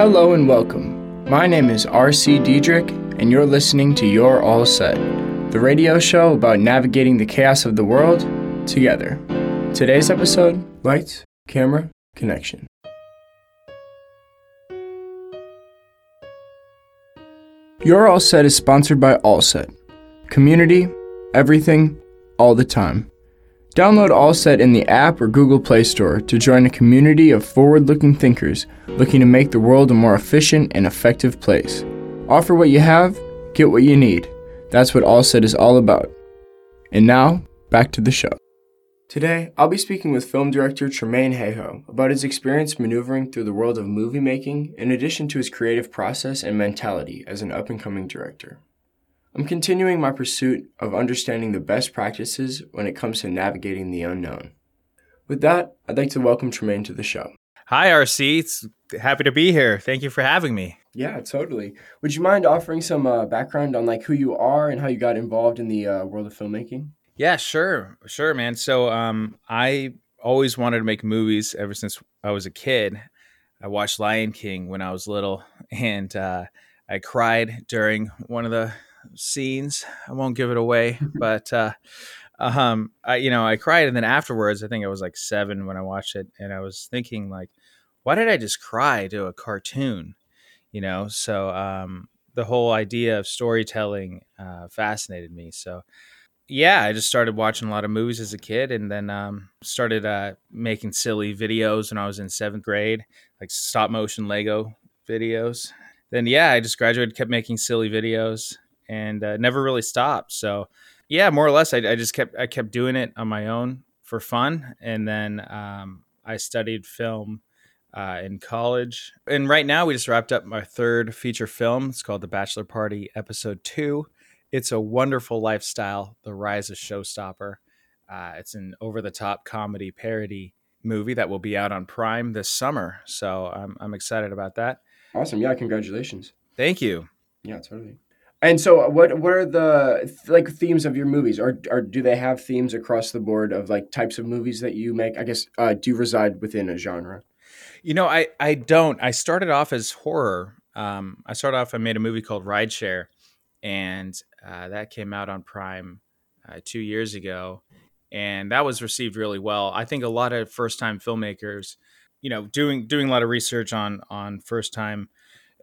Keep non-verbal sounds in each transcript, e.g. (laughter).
Hello and welcome. My name is RC Diedrich, and you're listening to You're All Set, the radio show about navigating the chaos of the world together. Today's episode Lights, Camera, Connection. You're All Set is sponsored by All Set. Community, everything, all the time. Download All Set in the app or Google Play Store to join a community of forward looking thinkers looking to make the world a more efficient and effective place. Offer what you have, get what you need. That's what All Set is all about. And now, back to the show. Today, I'll be speaking with film director Tremaine Hayhoe about his experience maneuvering through the world of movie making, in addition to his creative process and mentality as an up and coming director. I'm continuing my pursuit of understanding the best practices when it comes to navigating the unknown. With that, I'd like to welcome Tremaine to the show. Hi, RC. It's happy to be here. Thank you for having me. Yeah, totally. Would you mind offering some uh, background on like who you are and how you got involved in the uh, world of filmmaking? Yeah, sure, sure, man. So, um, I always wanted to make movies ever since I was a kid. I watched Lion King when I was little, (laughs) and uh, I cried during one of the scenes. I won't give it away, (laughs) but uh, um, I, you know, I cried, and then afterwards, I think I was like seven when I watched it, and I was thinking like, why did I just cry to a cartoon? You know, so um, the whole idea of storytelling uh, fascinated me. So yeah, I just started watching a lot of movies as a kid, and then um, started uh, making silly videos when I was in seventh grade, like stop motion Lego videos. Then yeah, I just graduated, kept making silly videos, and uh, never really stopped. So yeah, more or less, I, I, just kept I kept doing it on my own for fun, and then um, I studied film uh, in college. And right now, we just wrapped up my third feature film. It's called The Bachelor Party, Episode Two. It's a wonderful lifestyle, The Rise of Showstopper. Uh, it's an over the top comedy parody movie that will be out on Prime this summer. So I'm, I'm excited about that. Awesome. Yeah, congratulations. Thank you. Yeah, totally. And so, what what are the like themes of your movies? Or, or do they have themes across the board of like types of movies that you make? I guess uh, do you reside within a genre? You know, I I don't. I started off as horror. Um, I started off. I made a movie called Rideshare, and uh, that came out on Prime uh, two years ago, and that was received really well. I think a lot of first time filmmakers, you know, doing doing a lot of research on on first time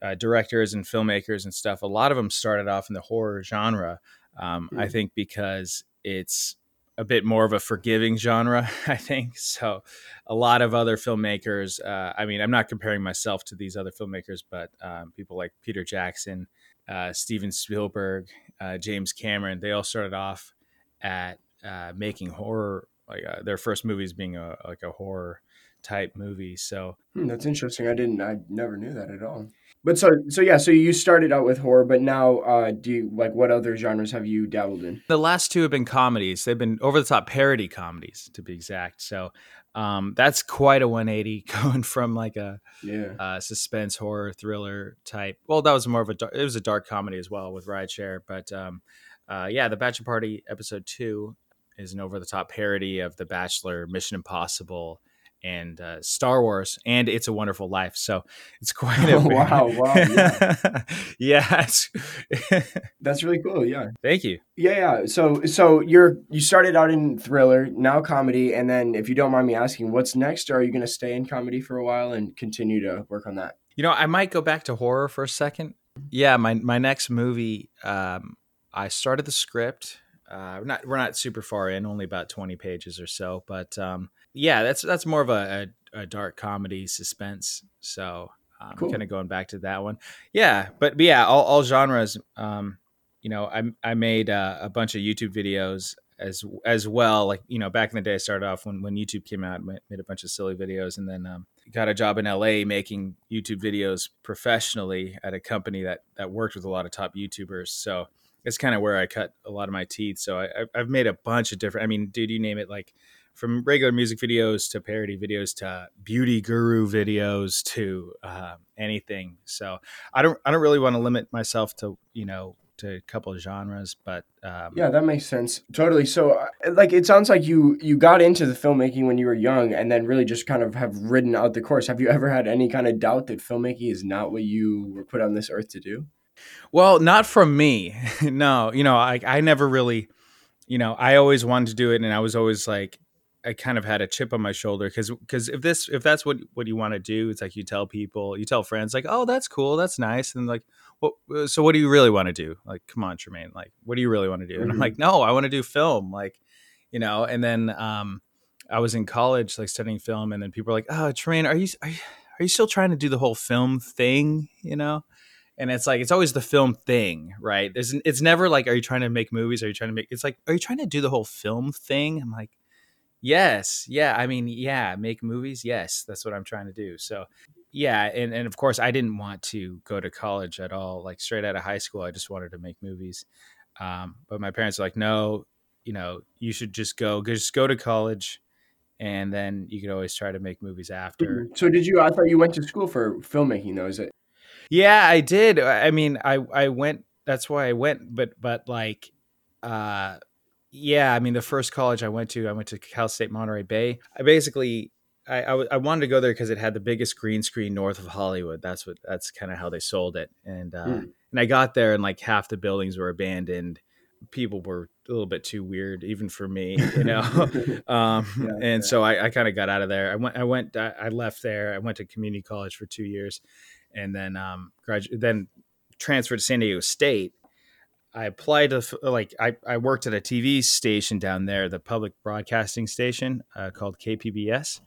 uh, directors and filmmakers and stuff, a lot of them started off in the horror genre. Um, mm. I think because it's a bit more of a forgiving genre, (laughs) I think. So, a lot of other filmmakers, uh, I mean, I'm not comparing myself to these other filmmakers, but um, people like Peter Jackson, uh, Steven Spielberg, uh, James Cameron, they all started off at uh, making horror, like uh, their first movies being a, like a horror type movie. So, hmm, that's interesting. I didn't, I never knew that at all. But so so yeah, so you started out with horror, but now uh, do you like what other genres have you dabbled in? The last two have been comedies. They've been over the top parody comedies, to be exact. So um, that's quite a 180 (laughs) going from like a yeah. uh, suspense horror thriller type. Well, that was more of a dark, it was a dark comedy as well with Rideshare, but um, uh, yeah, the Bachelor Party episode two is an over the top parody of The Bachelor, Mission Impossible, and uh, Star Wars and It's a Wonderful Life. So it's quite (laughs) a oh, wow, wow, yeah, (laughs) yeah (laughs) that's really cool. Yeah, thank you. Yeah, yeah. So, so you're you started out in thriller, now comedy, and then if you don't mind me asking, what's next? Or are you going to stay in comedy for a while and continue to work on that? You know, I might go back to horror for a second. Yeah, my my next movie, um, I started the script. Uh, we're not we're not super far in, only about twenty pages or so, but um, yeah, that's that's more of a, a, a dark comedy suspense. So um, cool. kind of going back to that one. Yeah, but, but yeah, all, all genres. Um, you know, I I made uh, a bunch of YouTube videos as as well. Like you know, back in the day, I started off when when YouTube came out, made a bunch of silly videos, and then um, got a job in LA making YouTube videos professionally at a company that that worked with a lot of top YouTubers. So it's kind of where I cut a lot of my teeth. So I, I've made a bunch of different. I mean, dude, you name it, like from regular music videos to parody videos to beauty guru videos to uh, anything. So I don't I don't really want to limit myself to you know to a couple of genres, but um, yeah, that makes sense totally. So, uh, like, it sounds like you you got into the filmmaking when you were young, and then really just kind of have ridden out the course. Have you ever had any kind of doubt that filmmaking is not what you were put on this earth to do? Well, not from me. (laughs) no, you know, I I never really, you know, I always wanted to do it, and I was always like, I kind of had a chip on my shoulder because because if this if that's what what you want to do, it's like you tell people, you tell friends, like, oh, that's cool, that's nice, and like, well, uh, so what do you really want to do? Like, come on, Tremaine, like, what do you really want to do? And I'm Mm-hmm. like, no, I want to do film, like, you know. And then um, I was in college, like studying film, and then people were like, oh, Tremaine, are you are you, are you still trying to do the whole film thing, you know? and it's like it's always the film thing right There's, it's never like are you trying to make movies are you trying to make it's like are you trying to do the whole film thing i'm like yes yeah i mean yeah make movies yes that's what i'm trying to do so yeah and, and of course i didn't want to go to college at all like straight out of high school i just wanted to make movies um, but my parents were like no you know you should just go just go to college and then you could always try to make movies after So, did you? I thought you went to school for filmmaking, though. Is it? Yeah, I did. I mean, I I went. That's why I went. But but like, uh, yeah. I mean, the first college I went to, I went to Cal State Monterey Bay. I basically. I I wanted to go there because it had the biggest green screen north of Hollywood. That's what. That's kind of how they sold it. And uh, Hmm. and I got there, and like half the buildings were abandoned. People were a little bit too weird, even for me, (laughs) you know. (laughs) um, Yeah, and yeah. so I, I kind of got out of there. I went. I went. I, I left there. I went to community college for two years, and then um, gradu- then transferred to San Diego State. I applied to like I, I worked at a TV station down there, the public broadcasting station uh, called KPBS.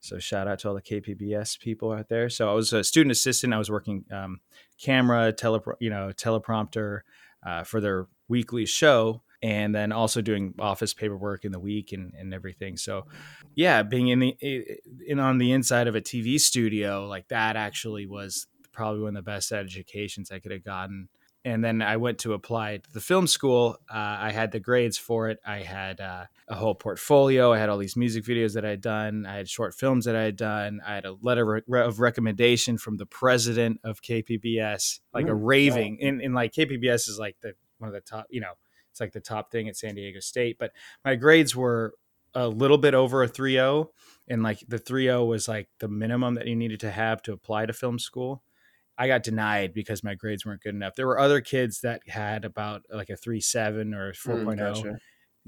So shout out to all the KPBS people out there. So I was a student assistant. I was working um, camera, tele, you know, teleprompter uh, for their weekly show, and then also doing office paperwork in the week and, and everything. So yeah, being in the in on the inside of a TV studio like that actually was probably one of the best educations I could have gotten. And then I went to apply to the film school. Uh, I had the grades for it. I had uh, a whole portfolio. I had all these music videos that I had done. I had short films that I had done. I had a letter of recommendation from the president of KPBS, like a Mm, raving. And, and like KPBS is like the one of the top, you know, it's like the top thing at San Diego State. But my grades were a little bit over a 3.0 and like the 3.0 was like the minimum that you needed to have to apply to film school i got denied because my grades weren't good enough. There were other kids that had about like a 3.7 or a 4.0 Mm, gotcha.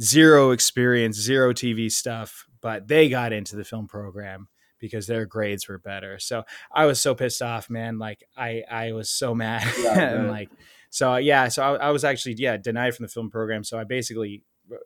zero experience zero tv stuff but they got into the film program because their grades were better. So i was so pissed off man like i i was so mad. Yeah, (laughs) and like so yeah so I, I was actually yeah denied from the film program. So i basically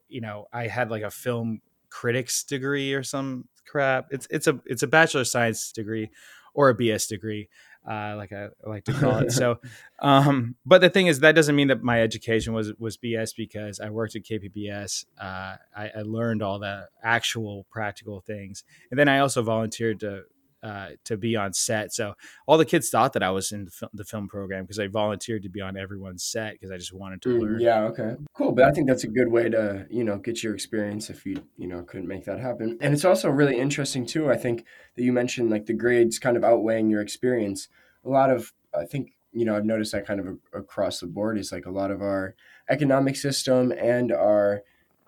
you know i had like a film critics degree or some crap. It's it's a it's a bachelor of science degree or a BS degree, uh, like I like to call it. (laughs) so, um, but the thing is, that doesn't mean that my education was was BS because I worked at KPBS. Uh, I, I learned all the actual practical things, and then I also volunteered to. Uh, to be on set, so all the kids thought that I was in the, fil- the film program because I volunteered to be on everyone's set because I just wanted to Mm, learn. yeah, okay. Cool. But I think that's a good way to, you know, get your experience if you, you know, couldn't make that happen. And it's also really interesting too, I think that you mentioned like the grades kind of outweighing your experience. A lot of I think, you know, I've noticed that kind of a, across the board is like a lot of our economic system and our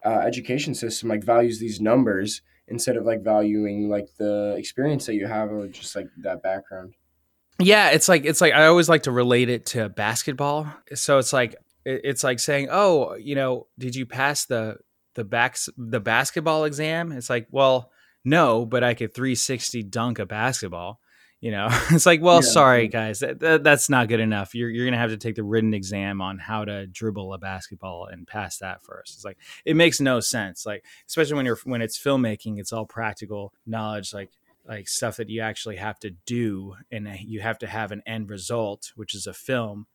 uh, education system like values these numbers instead of like valuing like the experience that you have or just like that background. Yeah, it's like it's like I always like to relate it to basketball. So it's like it's like saying, "Oh, you know, did you pass the the backs the basketball exam?" It's like, "Well, no, but I could 360 dunk a basketball." You know, (laughs) it's like, "Well, Yeah. sorry guys, that, that, that's not good enough. You're you're gonna have to take the written exam on how to dribble a basketball and pass that first. It's like it makes no sense. Like especially when you're when it's filmmaking, it's all practical knowledge. Like like stuff that you actually have to do and you have to have an end result which is a film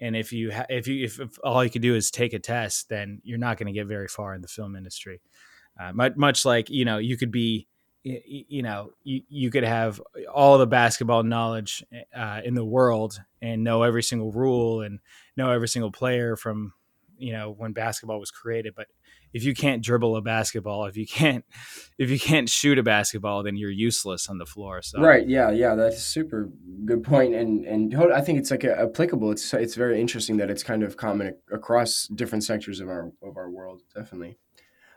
and if you ha- if you if, if all you can do is take a test then you're not going to get very far in the film industry uh, much, much like you know you could be you know you, you could have all the basketball knowledge uh, in the world and know every single rule and know every single player from you know when basketball was created. But if you can't dribble a basketball if you can't (laughs) if you can't shoot a basketball then you're useless on the floor. So right. Yeah. Yeah. That's a super good point. And and i think it's like a, applicable. It's it's very interesting that it's kind of common across different sectors of our of our world. Definitely.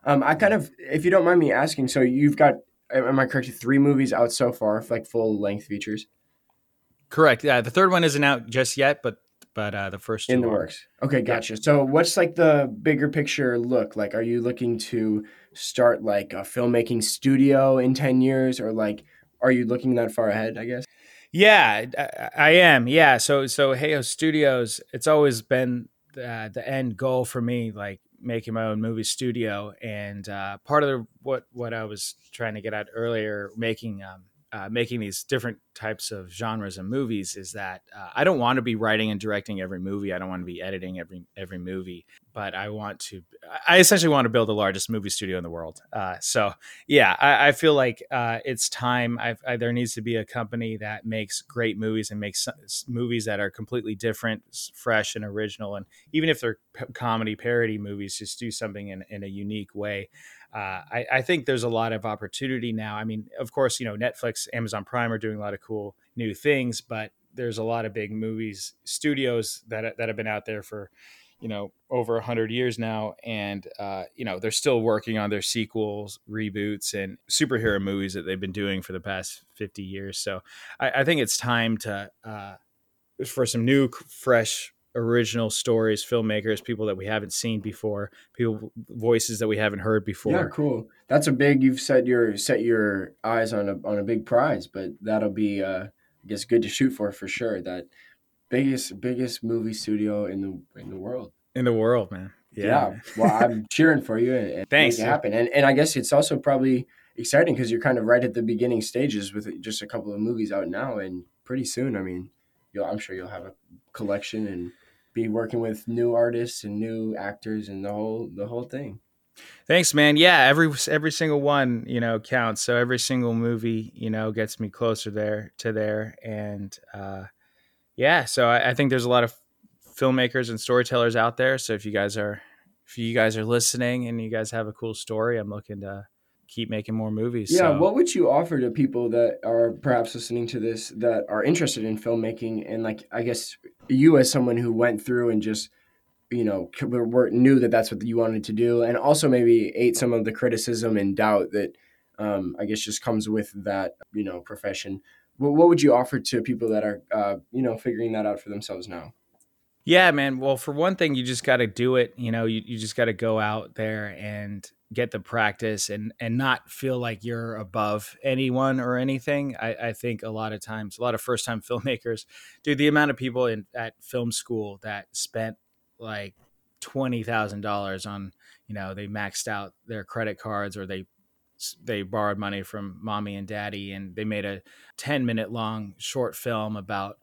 Um i kind of if you don't mind me asking so you've got am i correct three movies out so far like full length features correct yeah the third one isn't out just yet but but uh, the first in the are. works. Okay, gotcha. Yeah. So, what's like the bigger picture look like? Are you looking to start like a filmmaking studio in ten years, or like are you looking that far ahead? I guess. Yeah, I, am. Yeah. So, so Hayhoe Studios, it's always been uh, the end goal for me, like making my own movie studio. And uh, part of the, what what I was trying to get at earlier, making um, uh, making these different types of genres and movies is that uh, I don't want to be writing and directing every movie. I don't want to be editing every every movie, but I want to. I essentially want to build the largest movie studio in the world. Uh, so yeah, I, I feel like uh, it's time. I, there needs to be a company that makes great movies and makes movies that are completely different, fresh, and original. And even if they're comedy parody movies, just do something in, in a unique way uh, I, I, think there's a lot of opportunity now. I mean, of course, you know, Netflix, Amazon Prime are doing a lot of cool new things, but there's a lot of big movies studios that that have been out there for you know over 100 years now and uh, you know they're still working on their sequels reboots and superhero movies that they've been doing for the past 50 years so i, I think it's time to uh, for some new fresh original stories, filmmakers, people that we haven't seen before, people voices that we haven't heard before. Yeah, cool. That's a big. You've set your set your eyes on a on a big prize, but that'll be uh, I guess good to shoot for for sure. That biggest biggest movie studio in the in the world. In the world, man. Yeah. yeah. Well, I'm (laughs) cheering for you and, and Thanks. make it happen. And and I guess it's also probably exciting because you're kind of right at the beginning stages with just a couple of movies out now, and pretty soon, I mean, you'll I'm sure you'll have a collection and be working with new artists and new actors and the whole the whole thing. Thanks, man. Yeah, every every single one, you know, counts. So every single movie, you know, gets me closer there to there. And uh, yeah, so I, I think there's a lot of filmmakers and storytellers out there. So if you guys are if you guys are listening and you guys have a cool story, I'm looking to keep making more movies. Yeah, so. what would you offer to people that are perhaps listening to this that are interested in filmmaking and like I guess you as someone who went through and just you know knew that that's what you wanted to do and also maybe ate some of the criticism and doubt that um, I guess just comes with that you know profession. What, what would you offer to people that are uh, you know figuring that out for themselves now? Yeah, man. Well, for one thing, you just got to do it. You know, you, you just got to go out there and get the practice and and not feel like you're above anyone or anything. I, I think a lot of times, a lot of first time (laughs) filmmakers, dude, the amount of people in at film school that spent like twenty thousand dollars on, you know, they maxed out their credit cards or they they borrowed money from mommy and daddy and they made a 10 minute long short film about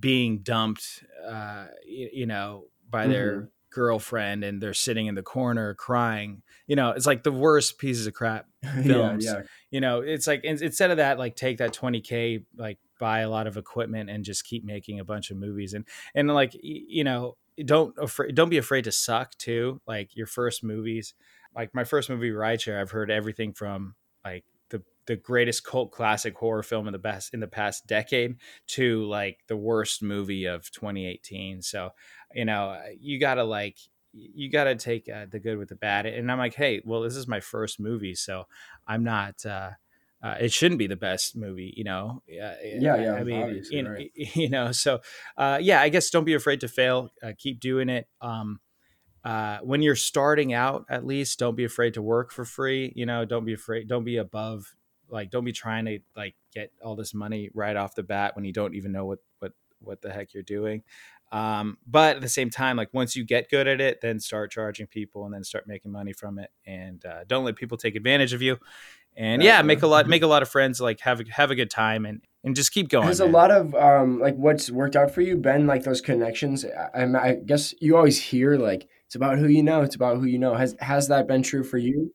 being dumped uh, you, you know by their mm-hmm girlfriend and they're sitting in the corner crying. You know, it's like the worst pieces of crap (laughs) films. yeah, yeah. You know, it's like instead of that, like take that 20k, like buy a lot of equipment and just keep making a bunch of movies and and like you know don't afraid don't be afraid to suck too. Like your first movies, like my first movie Rideshare, I've heard everything from like the the greatest cult classic horror film in the best in the past decade to like the worst movie of 2018. So you know, you gotta like you got to take uh, the good with the bad. And I'm like, hey, well, this is my first movie, so I'm not. Uh, uh, it shouldn't be the best movie, you know. yeah, yeah. I mean, you, right. (laughs) you, know, so uh, yeah, I guess don't be afraid to fail. Uh, keep doing it. Um, uh, when you're starting out, at least don't be afraid to work for free. You know, don't be afraid. Don't be above. Like, don't be trying to like get all this money right off the bat when you don't even know what what what the heck you're doing. Um, but at the same time, like once you get good at it, then start charging people and then start making money from it. And uh, don't let people take advantage of you. And yeah, make a lot, make a lot of friends, like have a, have a good time and, and just keep going. Has a lot of um, like what's worked out for you been like those connections? I, I guess you always hear like it's about who you know. It's about who you know. Has has that been true for you?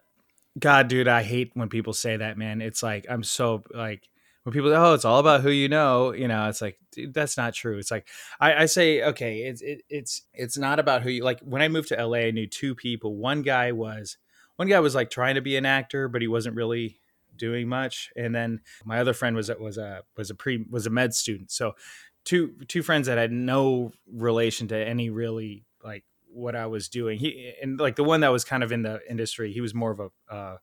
God, dude, I hate when people say that, man. It's like I'm so like when people oh it's all about who you know you know it's like dude, that's not true. It's like i, I say okay it's it, it's it's not about who you like when i moved to la i knew two people. One guy was one guy was like trying to be an actor but he wasn't really doing much. And then my other friend was was a was a pre was a med student. So two two friends that had no relation to any really like what i was doing. He and like the one that was kind of in the industry he was more of a uh,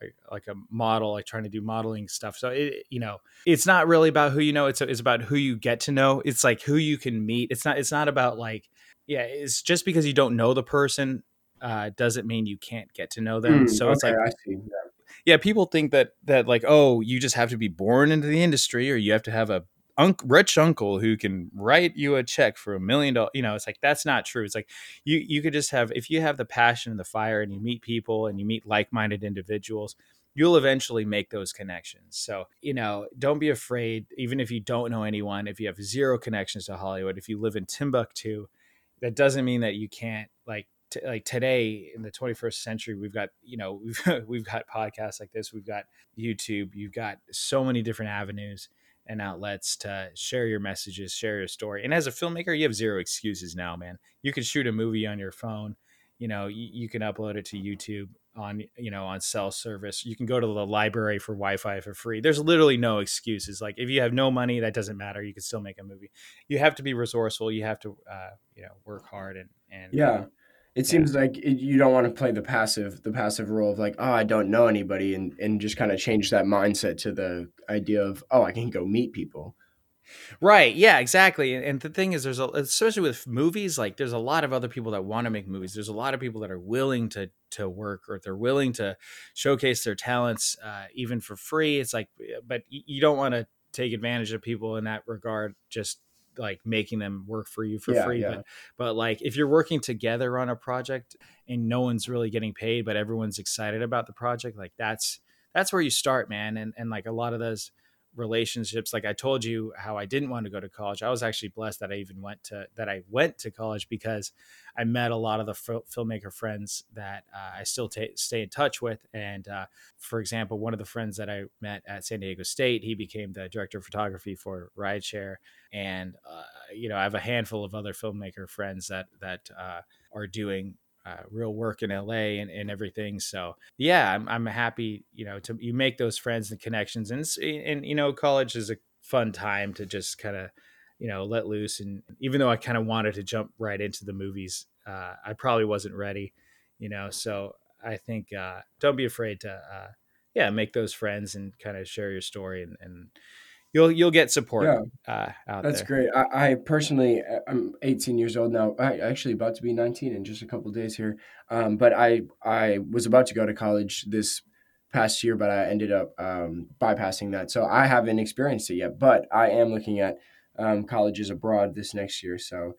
like, like a model, like trying to do modeling stuff. So it, you know, it's not really about who you know. It's it's about who you get to know. It's like who you can meet. It's not it's not about like yeah. It's just because you don't know the person uh, doesn't mean you can't get to know them. Mm, so it's like yeah. yeah, people think that that like oh you just have to be born into the industry or you have to have a rich uncle who can write you a check for a million dollars. You know, it's like that's not true. It's like you you could just have if you have the passion and the fire, and you meet people and you meet like minded individuals. You'll eventually make those connections. So, you know, don't be afraid, even if you don't know anyone, if you have zero connections to Hollywood, if you live in Timbuktu, that doesn't mean that you can't like T- like today in the 21st century we've got you know we've (laughs) we've got podcasts like this we've got youtube you've got so many different avenues and outlets to share your messages, share your story. And as a filmmaker, you have zero excuses now, man. You can shoot a movie on your phone. You know, you, you can upload it to YouTube on, you know, on cell service. You can go to the library for Wi-Fi for free. There's literally no excuses. Like if you have no money, that doesn't matter. You can still make a movie. You have to be resourceful. You have to, uh, you know, work hard and and yeah. It seems like it, you don't want to play the passive, the passive role of like, oh, I don't know anybody, and and just kind of change that mindset to the idea of, oh, I can go meet people. Right. Yeah. Exactly. And, and the thing is, there's a especially with movies, like there's a lot of other people that want to make movies. There's a lot of people that are willing to to work or they're willing to showcase their talents, uh, even for free. It's like, but you don't want to take advantage of people in that regard. Just like making them work for you for yeah, free yeah. but but like if you're working together on a project and no one's really getting paid but everyone's excited about the project like that's that's where you start man and and like a lot of those relationships like i told you how i didn't want to go to college. I was actually blessed that i even went to that i went to college because i met a lot of the filmmaker friends that uh, i still t- stay in touch with. And uh, for example one of the friends that i met at san diego state he became the director of photography for rideshare. And uh, you know i have a handful of other filmmaker friends that that uh, are doing uh, real work in LA and, and everything. So yeah, I'm, I'm happy, you know, to you make those friends and connections and, and, you know, college is a fun time to just kind of, you know, let loose. And even though I kind of wanted to jump right into the movies, uh, I probably wasn't ready, you know, so I think, uh, don't be afraid to, uh, yeah, make those friends and kind of share your story and, and you'll you'll get support yeah, uh, out that's there. great. I, I, personally, uh, I'm 18 years old now. I actually about to be 19 in just a couple days here. Um, but I I was about to go to college this past year, but I ended up um, bypassing that. So I haven't experienced it yet. But I am looking at um, colleges abroad this next year. So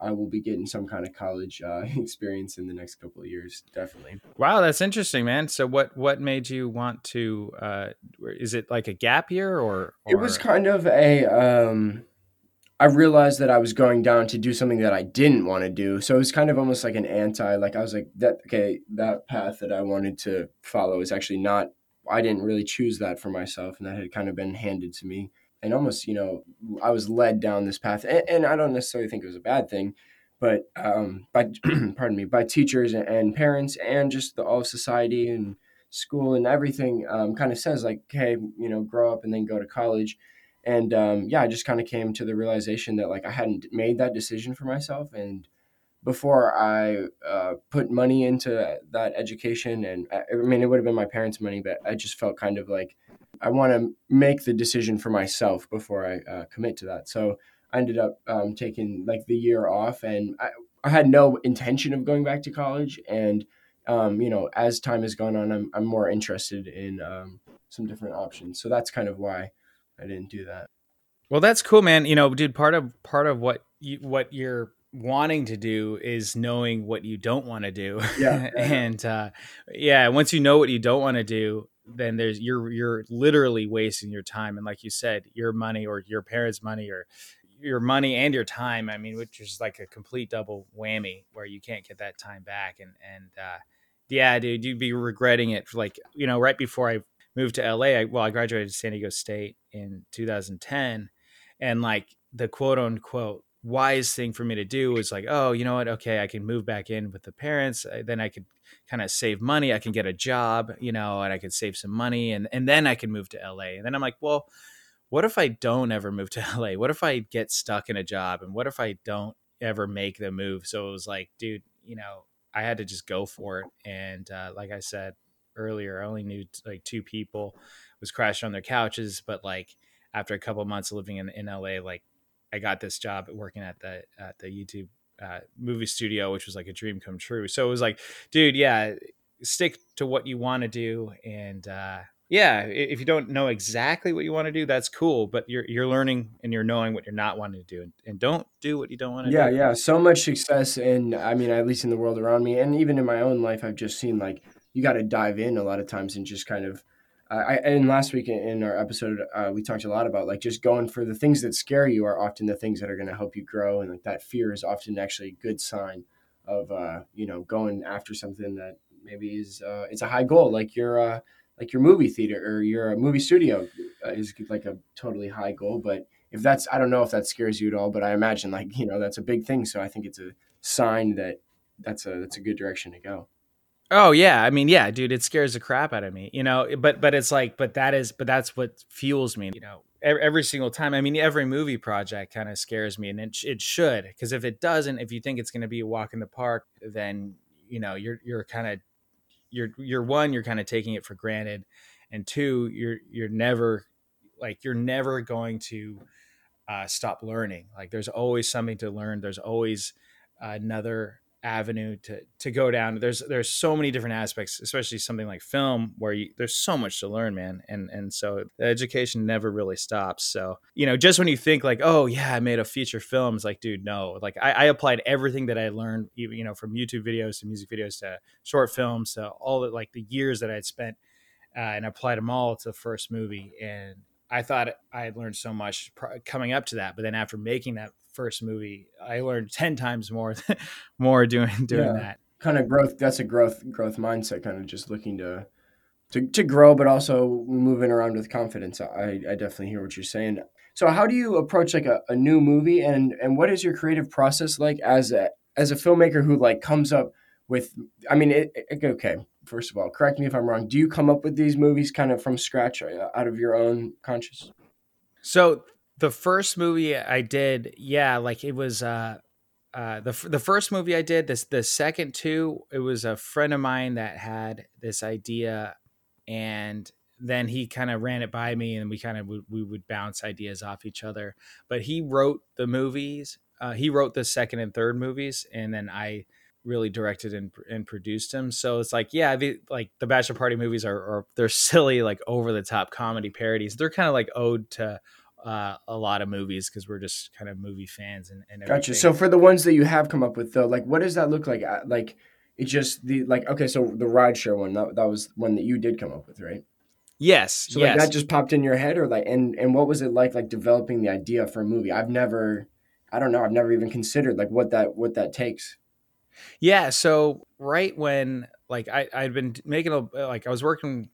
I will be getting some kind of college uh, (laughs) experience in the next couple of years, definitely. Wow, that's interesting, man. So, what what made you want to? Uh, is it like a gap year, or, or... it was kind of a? Um, I realized that I was going down to do something that I didn't want to do, so it was kind of almost like an anti. Like I was like that. Okay, that path that I wanted to follow is actually not. I didn't really choose that for myself, and that had kind of been handed to me and almost you know I was led down this path, and, and I don't necessarily think it was a bad thing, but um, by (clears throat) pardon me by teachers and parents and just the all of society and school and everything um, kind of says like hey you know grow up and then go to college. And um, yeah i just kind of came to the realization that like i hadn't made that decision for myself and before i uh, put money into that education and uh, i mean it would have been my parents money but i just felt kind of like I want to make the decision for myself before I uh, commit to that. So I ended up um, taking like the year off, and I, I had no intention of going back to college. And um, you know, as time has gone on, I'm I'm more interested in um, some different options. So that's kind of why I didn't do that. Well, that's cool, man. You know, dude, part of part of what you what you're wanting to do is knowing what you don't want to do. Yeah. (laughs) and uh, yeah, once you know what you don't want to do, then there's you're you're literally wasting your time and like you said your money or your parents money or your money and your time i mean which is like a complete double whammy where you can't get that time back and and uh, yeah dude you'd be regretting it like you know right before i moved to LA. I, well, I graduated San Diego State in 2010, and like the quote unquote wise thing for me to do was like, oh, you know what? Okay, I can move back in with the parents. Then I could kind of save money. I can get a job, you know, and I could save some money, and and then I can move to LA. And then I'm like, well, what if I don't ever move to (laughs) LA? What if I get stuck in a job, and what if I don't ever make the move? So it was like, dude, you know, I had to just go for it. And uh, like I said earlier, I only knew like two people was crashing on their couches, but like after a couple months living in in LA, like I got this job working at the at the YouTube uh, movie studio, which was like a dream come true. So it was like, dude, yeah, stick to what you want to do, and uh, yeah, if you don't know exactly what you want to do, that's cool. But you're you're learning and you're knowing what you're not wanting to do, and, and don't do what you don't want to yeah, do. Yeah, yeah. So much success, and I mean, at least in the world around me, and even in my own life, I've just seen like you got to dive in a lot of times and just kind of I and last week in our episode uh, we talked a lot about like just going for the things that scare you are often the things that are going to help you grow and like that fear is often actually a good sign of uh, you know going after something that maybe is uh, it's a high goal like your uh, like your movie theater or your movie studio uh, is like a totally high goal but if that's I don't know if that scares you at all but I imagine like you know that's a big thing so I think it's a sign that that's a that's a good direction to go. Oh yeah, I mean, yeah, dude, it scares the crap out of me, you know. But but it's like, but that is, but that's what fuels me, you know. Every, every single time, I mean, every movie project kind of scares me, and it it should, because if it doesn't, if you think it's going to be a walk in the park, then you know you're you're kind of you're you're one, you're kind of taking it for granted, and two, you're you're never like you're never going to uh, stop learning. Like there's always something to learn. There's always another avenue to to go down. There's there's so many different aspects especially something like film where you, there's so much to learn man. And and so the education never really stops. So you know just when you think like oh yeah i made a feature film it's like dude no. Like i, I applied everything that i learned you know from youtube videos to music videos to short films to all the like the years that i'd spent uh, and applied them all to the first movie. And I thought I had learned so much coming up to that, but then after making that first movie, I learned ten times more (laughs) more doing doing yeah. that. Kind of growth. That's a growth growth mindset. Kind of just looking to to, to grow, but also moving around with confidence. I, I definitely hear what you're saying. So how do you approach like a, a new movie and and what is your creative process like as a as a filmmaker who like comes up with I mean it, it, okay first of all correct me if I'm wrong do you come up with these movies kind of from scratch uh, out of your own conscious so the first movie I did, yeah, like it was uh uh the the first movie I did, this the second two, it was a friend of mine that had this idea and then he kind of ran it by me and we kind of would, we would bounce ideas off each other. But he wrote the movies. Uh, he wrote the second and third movies and then I really directed and, and produced them. So it's like, yeah, the, like the bachelor party movies are, are they're (laughs) silly, like over the top comedy parodies. They're kind of like ode to uh, a lot of movies because we're just kind of movie fans and, and gotcha. So for the ones that you have come up with though, like what does that look like? Uh, like it just the like okay, so the rideshare one that, that was one that you did come up with, right? Yes. So yes. like that just popped in your head, or like and and what was it like like developing the idea for a movie? I've never, I don't know, I've never even considered like what that what that takes. Yeah. So right when like I I'd been making a like I was working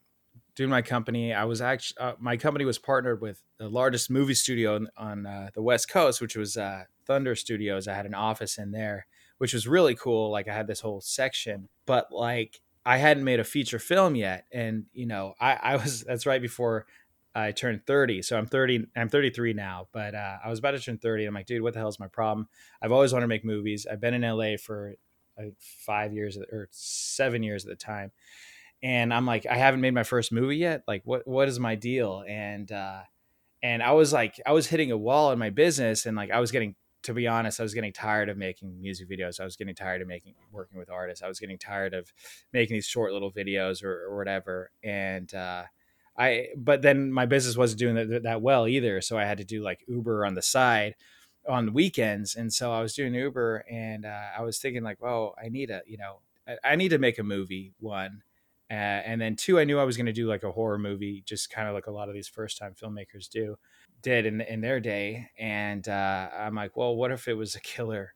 doing my company. I was actually uh, my company was partnered with the largest movie studio on, on uh, the West Coast, which was uh, Thunder Studios. I had an office in there, which was really cool. Like I had this whole section, but like I hadn't made a feature film yet, and you know I, I was (laughs) that's right before I turned 30. So I'm 30, I'm 33 now, but uh, I was about to turn 30. I'm like, dude, what the hell is my problem? I've always wanted to make movies. I've been in LA for like five years or seven years at the time and I'm like, I haven't made my first movie yet. Like, what what is my deal? And uh, and I was like, I was hitting a wall in my business, and like, I was getting, to be honest, I was getting tired of making music videos. I was getting tired of making working with artists. I was getting tired of making these short little videos or, or whatever. And uh, I, but then my business wasn't doing that, that well either, so I had to do like Uber on the side on the weekends and so i was doing uber and uh, i was thinking like well i need a you know I, I need to make a movie one uh, and then two, I knew I was going to do like a horror movie, just kind of like a lot of these first time filmmakers do, did in in their day. And uh, I'm like, well, what if it was a killer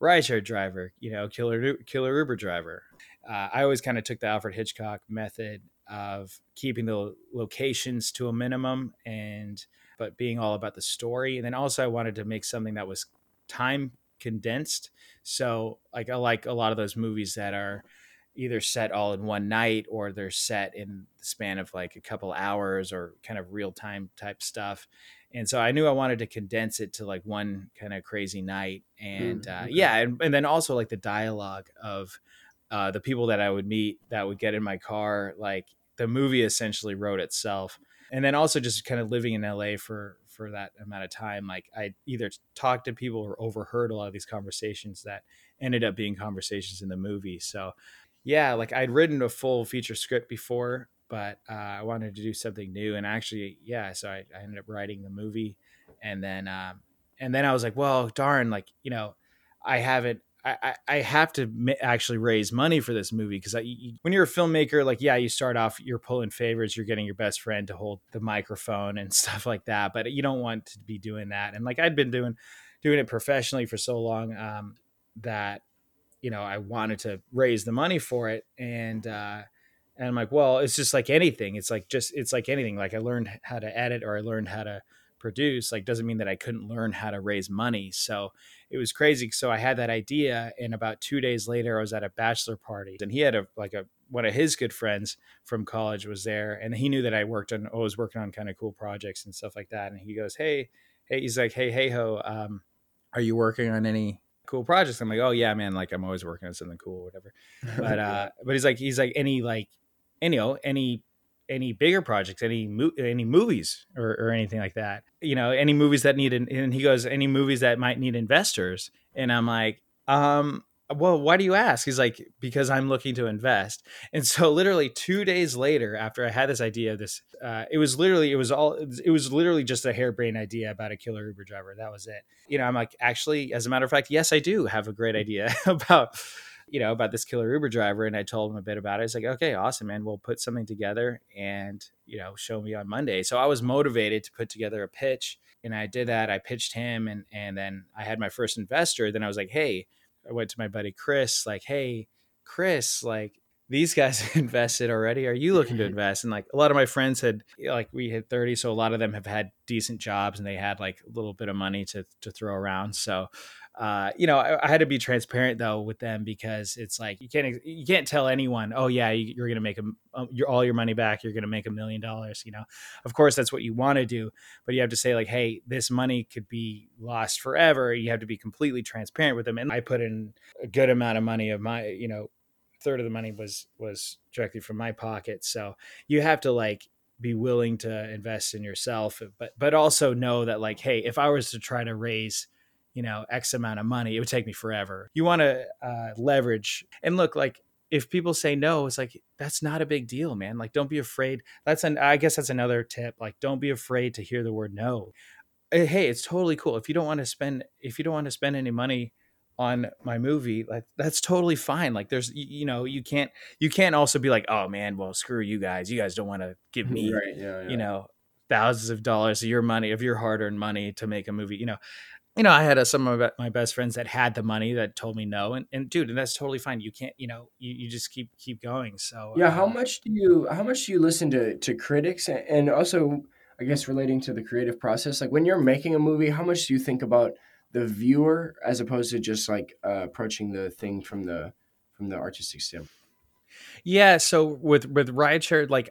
rideshare driver? You know, killer killer Uber driver. Uh, I always kind of took the Alfred Hitchcock method of keeping the locations to a minimum and but being all about the story. And then also I wanted to make something that was time condensed. So like I like a lot of those movies that are either set all in one night or they're set in the span of like a couple hours or kind of real time type stuff. And so I knew I wanted to condense it to like one kind of crazy night. And mm, uh, yeah, and, and then also like the dialogue of uh, the people that I would meet that would get in my car, like the movie essentially wrote itself. And then also just kind of living in LA for for that amount of time, like I either talked to people or overheard a lot of these conversations that ended up being conversations in the movie. So yeah, like I'd written a full feature script before, but uh, I wanted to do something new. And actually, yeah, so I, I ended up writing the movie, and then um, and then I was like, well, darn, like you know, I haven't. I, I have to actually raise money for this movie because when you're a filmmaker, like yeah, you start off, you're pulling favors, you're getting your best friend to hold the microphone and (laughs) stuff like that, but you don't want to be doing that. And like I'd been doing doing it professionally for so long um, that you know, I wanted to raise the money for it. And, uh, and I'm like, well, it's just like anything. It's like just, it's like anything. Like I learned how to edit or I learned how to produce, like doesn't mean that I couldn't learn how to raise money. So it was crazy. So I had that idea. And about two days later, I was at a bachelor party and he had a, like a, one of his good friends from college was there and he knew that I worked on, I was working on kind of cool projects and stuff like that. And he goes, Hey, Hey, he's like, Hey, Hey ho, um, are you working on any cool projects. I'm like, oh yeah, man, like I'm always working on something cool or whatever. (laughs) But uh, but he's like, he's like any like any you know any any bigger projects, any mo- any movies or, or anything like that. You know, any movies that need an, and he goes, any movies that might need investors. And I'm like, um, well, why do you ask? He's like, because I'm looking to invest. And so, literally two days later, after I had this idea of this, uh, it was literally, it was all, it was literally just a harebrained idea about a killer Uber driver. That was it. You know, I'm like, actually, as a matter of fact, yes, I do have a great idea (laughs) about, you know, about this killer Uber driver. And I told him a bit about it. It's like, okay, awesome, man. We'll put something together and, you know, show me on Monday. So I was motivated to put together a pitch. And I did that. I pitched him and, and then I had my first investor. Then I was like, hey, I went to my buddy Chris, like, hey, Chris, like these guys (laughs) invested already. Are you looking to mm-hmm. invest? And like a lot of my friends had, like, we hit 30. So a lot of them have had decent jobs and they had like a little bit of money to, to throw around. So uh, you know, I, I, had to be transparent though with them because it's like you can't you can't tell anyone, oh yeah, you, are gonna make a, um, your all your money back, you're gonna make a million dollars. You know, of course that's what you want to do, but you have to say like, hey, this money could be lost forever. You have to be completely transparent with them. And I put in a good amount of money of my, you know, third of the money was was directly from my pocket. So you have to like be willing to invest in yourself, but but also know that like, hey, if I was to try to raise you know x amount of money it would take me forever. You want to uh, leverage and look like if people say no it's like that's not a big deal man. Like don't be afraid. That's an i guess that's another tip like don't be afraid to hear the word no. Eh, hey it's totally cool. If you don't want to spend if you don't want to spend any money on my movie like that's totally fine. Like there's you know you can't you can't also be like oh man well screw you guys. You guys don't want to give (laughs) me right, yeah, yeah. you know thousands of dollars of your money of your hard-earned money to make a movie you know you know, I had a, some of my best friends that had the money that told me no, and, and dude, and that's totally fine. You can't, you know, you, you just keep keep going. So yeah, how um much do you how much do you listen to to critics, and also I guess relating to the creative process, like when you're making a movie, how much do you think about the viewer as opposed to just like uh, approaching the thing from the from the artistic standpoint? Yeah, so with with rideshare, like,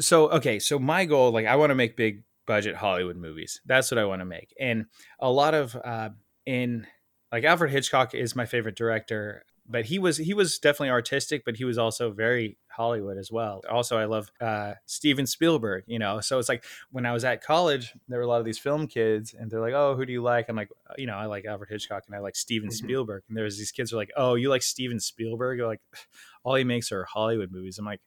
so okay, so my goal, like, I want to make big budget Hollywood movies. That's what I want to make. And a lot of uh, in like Alfred Hitchcock is my favorite director, but he was he was definitely artistic, but he was also very Hollywood as well. Also, I love uh, Steven Spielberg. You know, so it's like when I was at college, there were a lot of these film kids, and they're like, "Oh, who do you like?" I'm like, uh, you know, I like Alfred Hitchcock, and I like Steven mm-hmm. Spielberg. And there's these kids who are like, "Oh, you like Steven Spielberg?" You're like, all he makes are Hollywood movies. I'm like,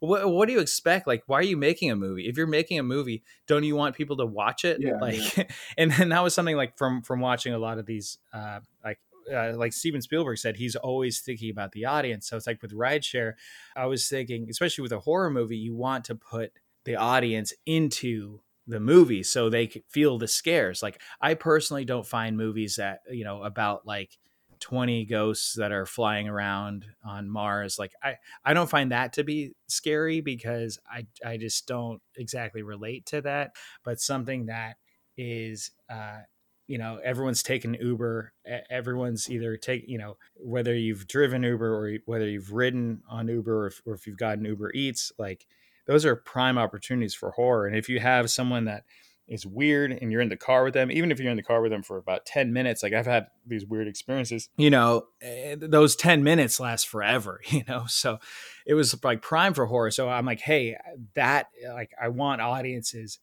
what, what do you expect? Like, why are you making a movie? If you're making a movie, don't you want people to watch it? Yeah, like, yeah. (laughs) and then that was something like from from watching a lot of these, uh, like uh, like Steven Spielberg said, he's always thinking about the audience. So it's like with rideshare, I was thinking, especially with a horror movie, you want to put the audience into the movie so they feel the scares. Like I personally don't find movies that you know about like 20 ghosts that are flying around on Mars. Like I, I don't find that to be scary because I, I just don't exactly relate to that. But something that is, uh, you know, everyone's taken Uber. Everyone's either take, you know, whether you've driven Uber or whether you've ridden on Uber or if, or if you've gotten Uber Eats, like those are prime opportunities for horror. And if you have someone that is weird and you're in the car with them, even if you're in the car with them for about 10 minutes, like I've had these weird experiences, you know, eh, those 10 minutes last forever, (laughs) you know? So it was like prime for horror. So I'm like, hey, that, like, I want audiences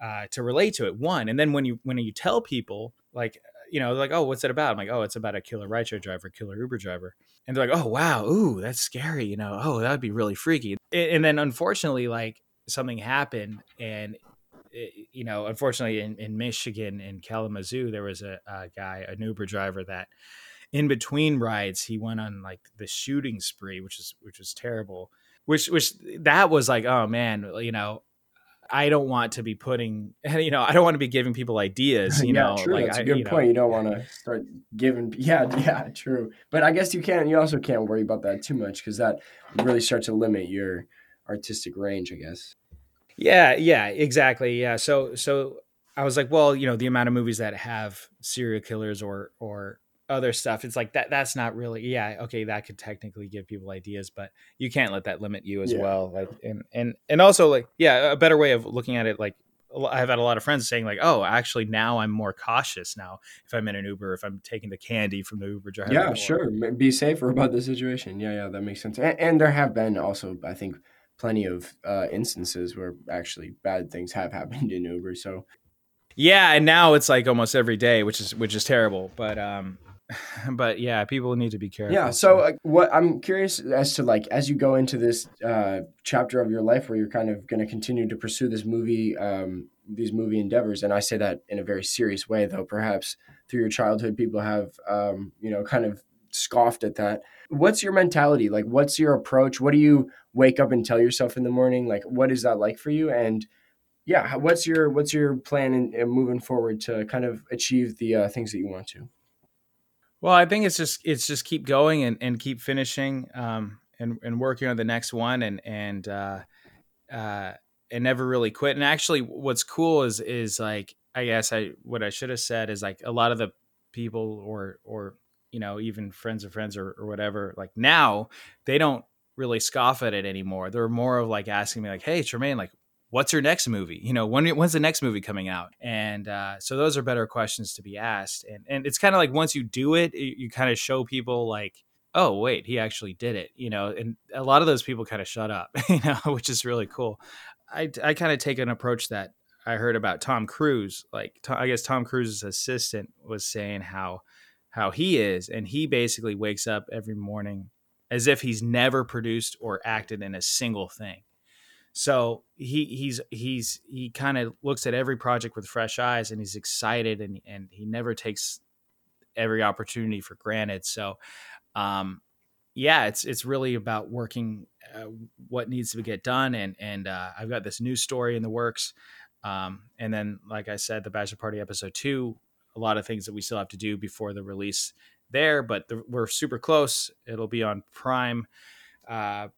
uh, to relate to it. One. And then when you, when you tell people, like, you know, like, oh, what's it about? I'm like, oh, it's about a killer rideshare driver, killer Uber driver. And they're like, oh, wow, ooh, that's scary. You know, oh, that would be really freaky. And then unfortunately, like, something happened and Eh, you know, unfortunately, in, in Michigan, in Kalamazoo, there was a, a guy, an Uber driver that, in between rides, he went on like the shooting spree, which is which was terrible. Which which that was like, oh man, you know, I don't want to be putting, (laughs) you know, I don't want to be giving people ideas, (laughs) you yeah, know. True. Like, That's a good I, point. Know. You don't want to start giving, (laughs) yeah, yeah, true. But I guess you can't, you also can't worry about that too much because that really starts to limit your artistic range, I guess. Yeah, yeah, exactly. Yeah. So so I was like, well, you know, the amount of movies that have serial killers or or other stuff, it's like that that's not really yeah, okay, that could technically give people ideas, but you can't let that limit you as yeah. well. Like and and and also like yeah, a better way of looking at it like I've had a lot of friends saying like, "Oh, actually, now I'm more cautious now if I'm in an Uber, if I'm taking the candy from the Uber driver." Yeah, sure. Be safer about the situation. Yeah, yeah, that makes sense. And, and there have been also, I think, plenty of uh, instances where actually bad things have (laughs) happened in Uber. So yeah, and now it's like almost every day, which is which is terrible. But um, (laughs) but yeah, people need to be careful. Yeah. So uh, what I'm curious as to like as you go into this uh, chapter of your life where you're kind of going to continue to pursue this movie, um, these movie endeavors, and I say that in a very serious way, though perhaps through your childhood, people have um, you know kind of scoffed at that. What's your mentality? Like, what's your approach? What do you wake up and tell yourself in the morning? Like, what is that like for you? And yeah, what's your what's your plan in, in moving forward to kind of achieve the uh, things that you want to? Well, I think it's just it's just keep going and, and keep finishing um, and and working on the next one and and uh, uh, and never really quit. And actually, what's cool is is like I guess I what I should have said is like a lot of the people or or you know, even friends of friends or, or whatever, like now they don't really scoff at it anymore. They're more of like asking me like, Hey, Tremaine, like, what's your next movie? You know, when, when's the next movie coming out? And uh, so those are better questions to be asked. And, and it's kind of like once you do it, you, you kind of show people like, oh, wait, he actually did it, you know, and a lot of those people kind of shut up, (laughs) you know, which is really cool. I, I kind of take an approach that I heard about Tom Cruise. Like, I guess Tom Cruise's assistant was saying how how he is and he basically wakes up every morning as if he's never produced or acted in a single thing. So he he's he's he kind of looks at every project with fresh eyes and he's excited and and he never takes every opportunity for granted. So um yeah it's it's really about working uh, what needs to get done and and uh, i've got this new story in the works. Um, and then like i said the bachelor party episode two a lot of things that we still have to do before the release there, but the, we're super close. It'll be on Prime uh,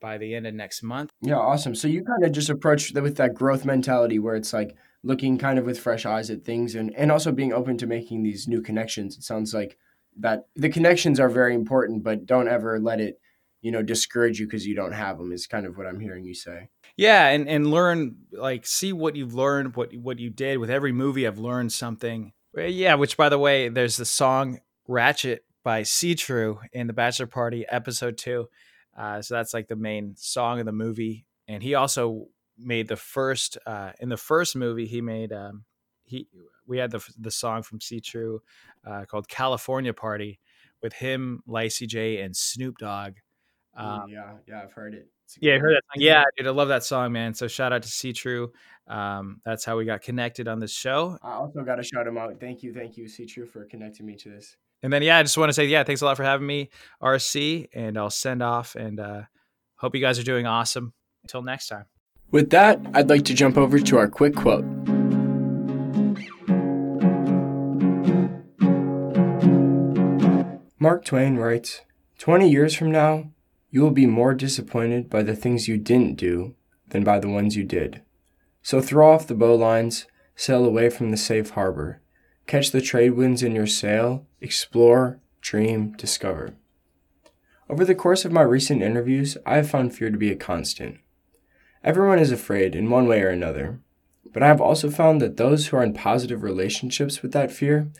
by the end of next month. Yeah, awesome. So you kind of just approach with that growth mentality where it's like looking kind of with fresh eyes at things and, and also being open to making these new connections. It sounds like that the connections are very important, but don't ever let it, you know, discourage you because you don't have them is kind of what I'm hearing you say. Yeah, and and learn like see what you've learned, what what you did with every movie. I've learned something yeah, which by the way, there's the song Ratchet by See True in the Bachelor Party episode two. Uh, so that's like the main song of the movie. And he also made the first uh, in the first movie he made um, he we had the the song from See True uh, called California Party with him, Lacey J, and Snoop Dogg. Um, yeah, yeah, I've heard it. Yeah, I heard that. Song. Yeah, dude, I love that song, man. So shout out to See True. Um, that's how we got connected on this show. I also got to shout him out. Thank you, thank you, See True, for connecting me to this. And then yeah, I just want to say yeah, thanks a lot for having me, RC, and I'll send off and uh, hope you guys are doing awesome. Until next time. With that, I'd like to jump over to our quick quote. Mark Twain writes 20 years from now, you will be more disappointed by the things you didn't do than by the ones you did. So throw off the bowlines, sail away from the safe harbor, catch the trade winds in your sail, explore, dream, discover. Over the course of my recent interviews, I have found fear to be a constant. Everyone is afraid in one way or another, but I have also found that those who are in positive relationships with that fear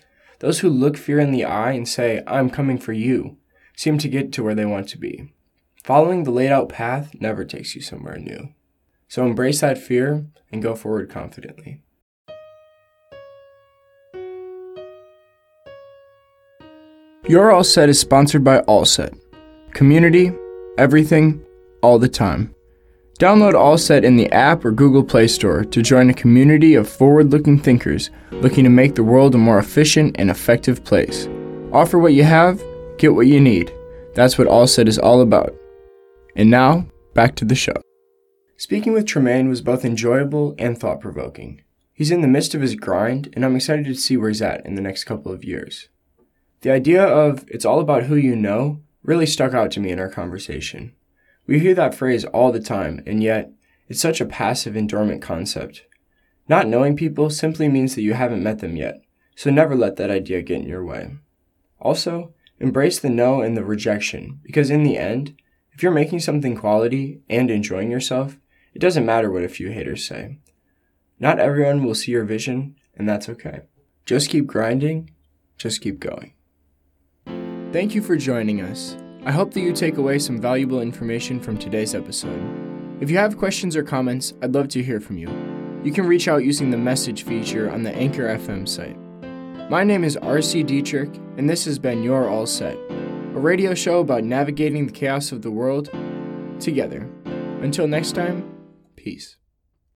those who look fear in the eye and say, I'm coming for you, seem to get to where they want to be. Following the laid out path never takes you somewhere new. So embrace that fear and go forward confidently. You're All Set is sponsored by All Set. Community, everything, all the time. Download Allset in the app or Google Play Store to join a community of forward looking thinkers looking to make the world a more efficient and effective place. Offer what you have, get what you need. That's what Allset is all about. And now, back to the show. Speaking with Tremaine was both enjoyable and thought provoking. He's in the midst of his grind, and I'm excited to see where he's at in the next couple of years. The idea of it's all about who you know really stuck out to me in our conversation. We hear that phrase all the time, and yet it's such a passive and dormant concept. Not knowing people simply means that you haven't met them yet, so never let that idea get in your way. Also, embrace the no and the rejection, because in the end, if you're making something quality and enjoying yourself, it doesn't matter what a few haters say. Not everyone will see your vision, and that's okay. Just keep grinding, just keep going. Thank you for joining us. I hope that you take away some valuable information from today's episode. If you have questions or comments, I'd love to hear from you. You can reach out using the message feature on the Anchor FM site. My name is RC Dietrich, and this has been Your All Set, a radio show about navigating the chaos of the world together. Until next time, peace.